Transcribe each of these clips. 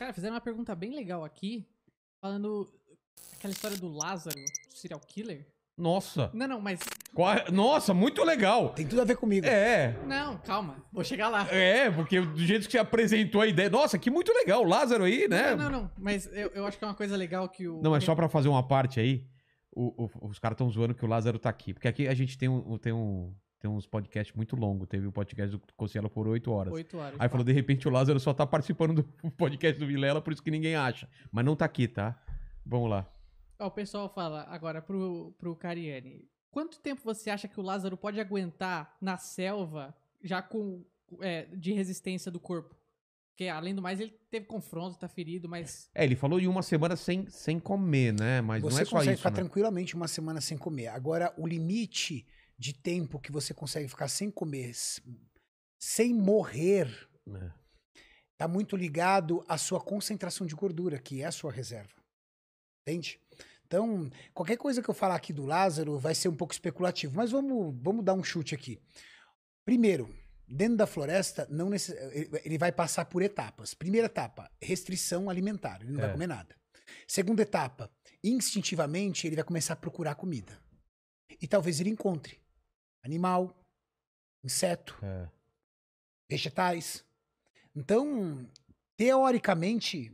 Cara, fizeram uma pergunta bem legal aqui, falando aquela história do Lázaro, serial killer. Nossa. Não, não, mas. É? Nossa, muito legal. Tem tudo a ver comigo. É. Não, calma, vou chegar lá. É, porque do jeito que você apresentou a ideia. Nossa, que muito legal. O Lázaro aí, né? Não, não, não. Mas eu, eu acho que é uma coisa legal que o. Não, é só pra fazer uma parte aí. o- o- os caras estão zoando que o Lázaro tá aqui. Porque aqui a gente tem, um, tem, um, tem uns podcasts muito longos. Teve o podcast do Cossielo por oito horas. Oito horas. Aí falou, de repente o Lázaro só tá participando do podcast do Vilela, por isso que ninguém acha. Mas não tá aqui, tá? Vamos lá. Ó, o pessoal fala agora pro, pro Cariani. Quanto tempo você acha que o Lázaro pode aguentar na selva já com é, de resistência do corpo? Porque, além do mais, ele teve confronto, tá ferido, mas. É, ele falou em uma semana sem, sem comer, né? Mas você não é só consegue isso, ficar né? tranquilamente uma semana sem comer. Agora, o limite de tempo que você consegue ficar sem comer, sem morrer, É. tá muito ligado à sua concentração de gordura, que é a sua reserva. Entende? Então, qualquer coisa que eu falar aqui do Lázaro vai ser um pouco especulativo, mas vamos, vamos dar um chute aqui. Primeiro, dentro da floresta, não necess- ele- ele vai passar por etapas. Primeira etapa, restrição alimentar, ele não É. vai comer nada. Segunda etapa, instintivamente ele vai começar a procurar comida. E talvez ele encontre animal, inseto, É. vegetais. Então, teoricamente,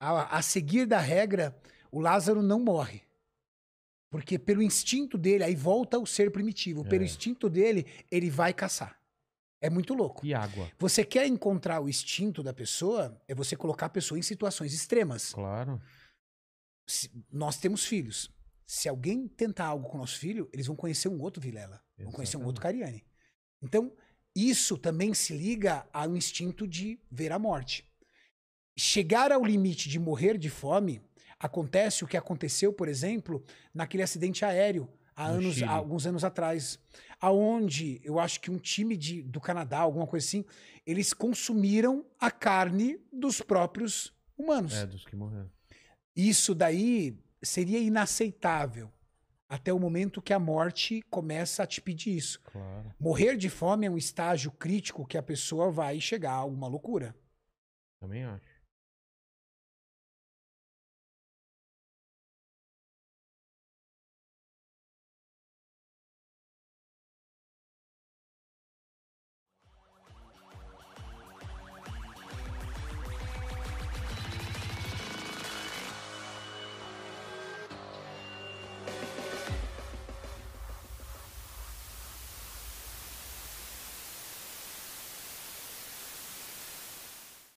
a, a seguir da regra, o Lázaro não morre. Porque pelo instinto dele, aí volta ao ser primitivo, pelo É. instinto dele, ele vai caçar. É muito louco. E água? Você quer encontrar o instinto da pessoa, é você colocar a pessoa em situações extremas. Claro. Se- nós temos filhos. Se alguém tentar algo com o nosso filho, eles vão conhecer um outro Vilela. Vão conhecer um outro Cariani. Então, isso também se liga ao instinto de ver a morte. Chegar ao limite de morrer de fome, acontece o que aconteceu, por exemplo, naquele acidente aéreo há, No anos, há alguns anos atrás. Aonde eu acho que um time de, do Canadá, alguma coisa assim, eles consumiram a carne dos próprios humanos. É, dos que morreram. Isso daí seria inaceitável até o momento que a morte começa a te pedir isso. Claro. Morrer de fome é um estágio crítico que a pessoa vai chegar a alguma loucura. Também acho.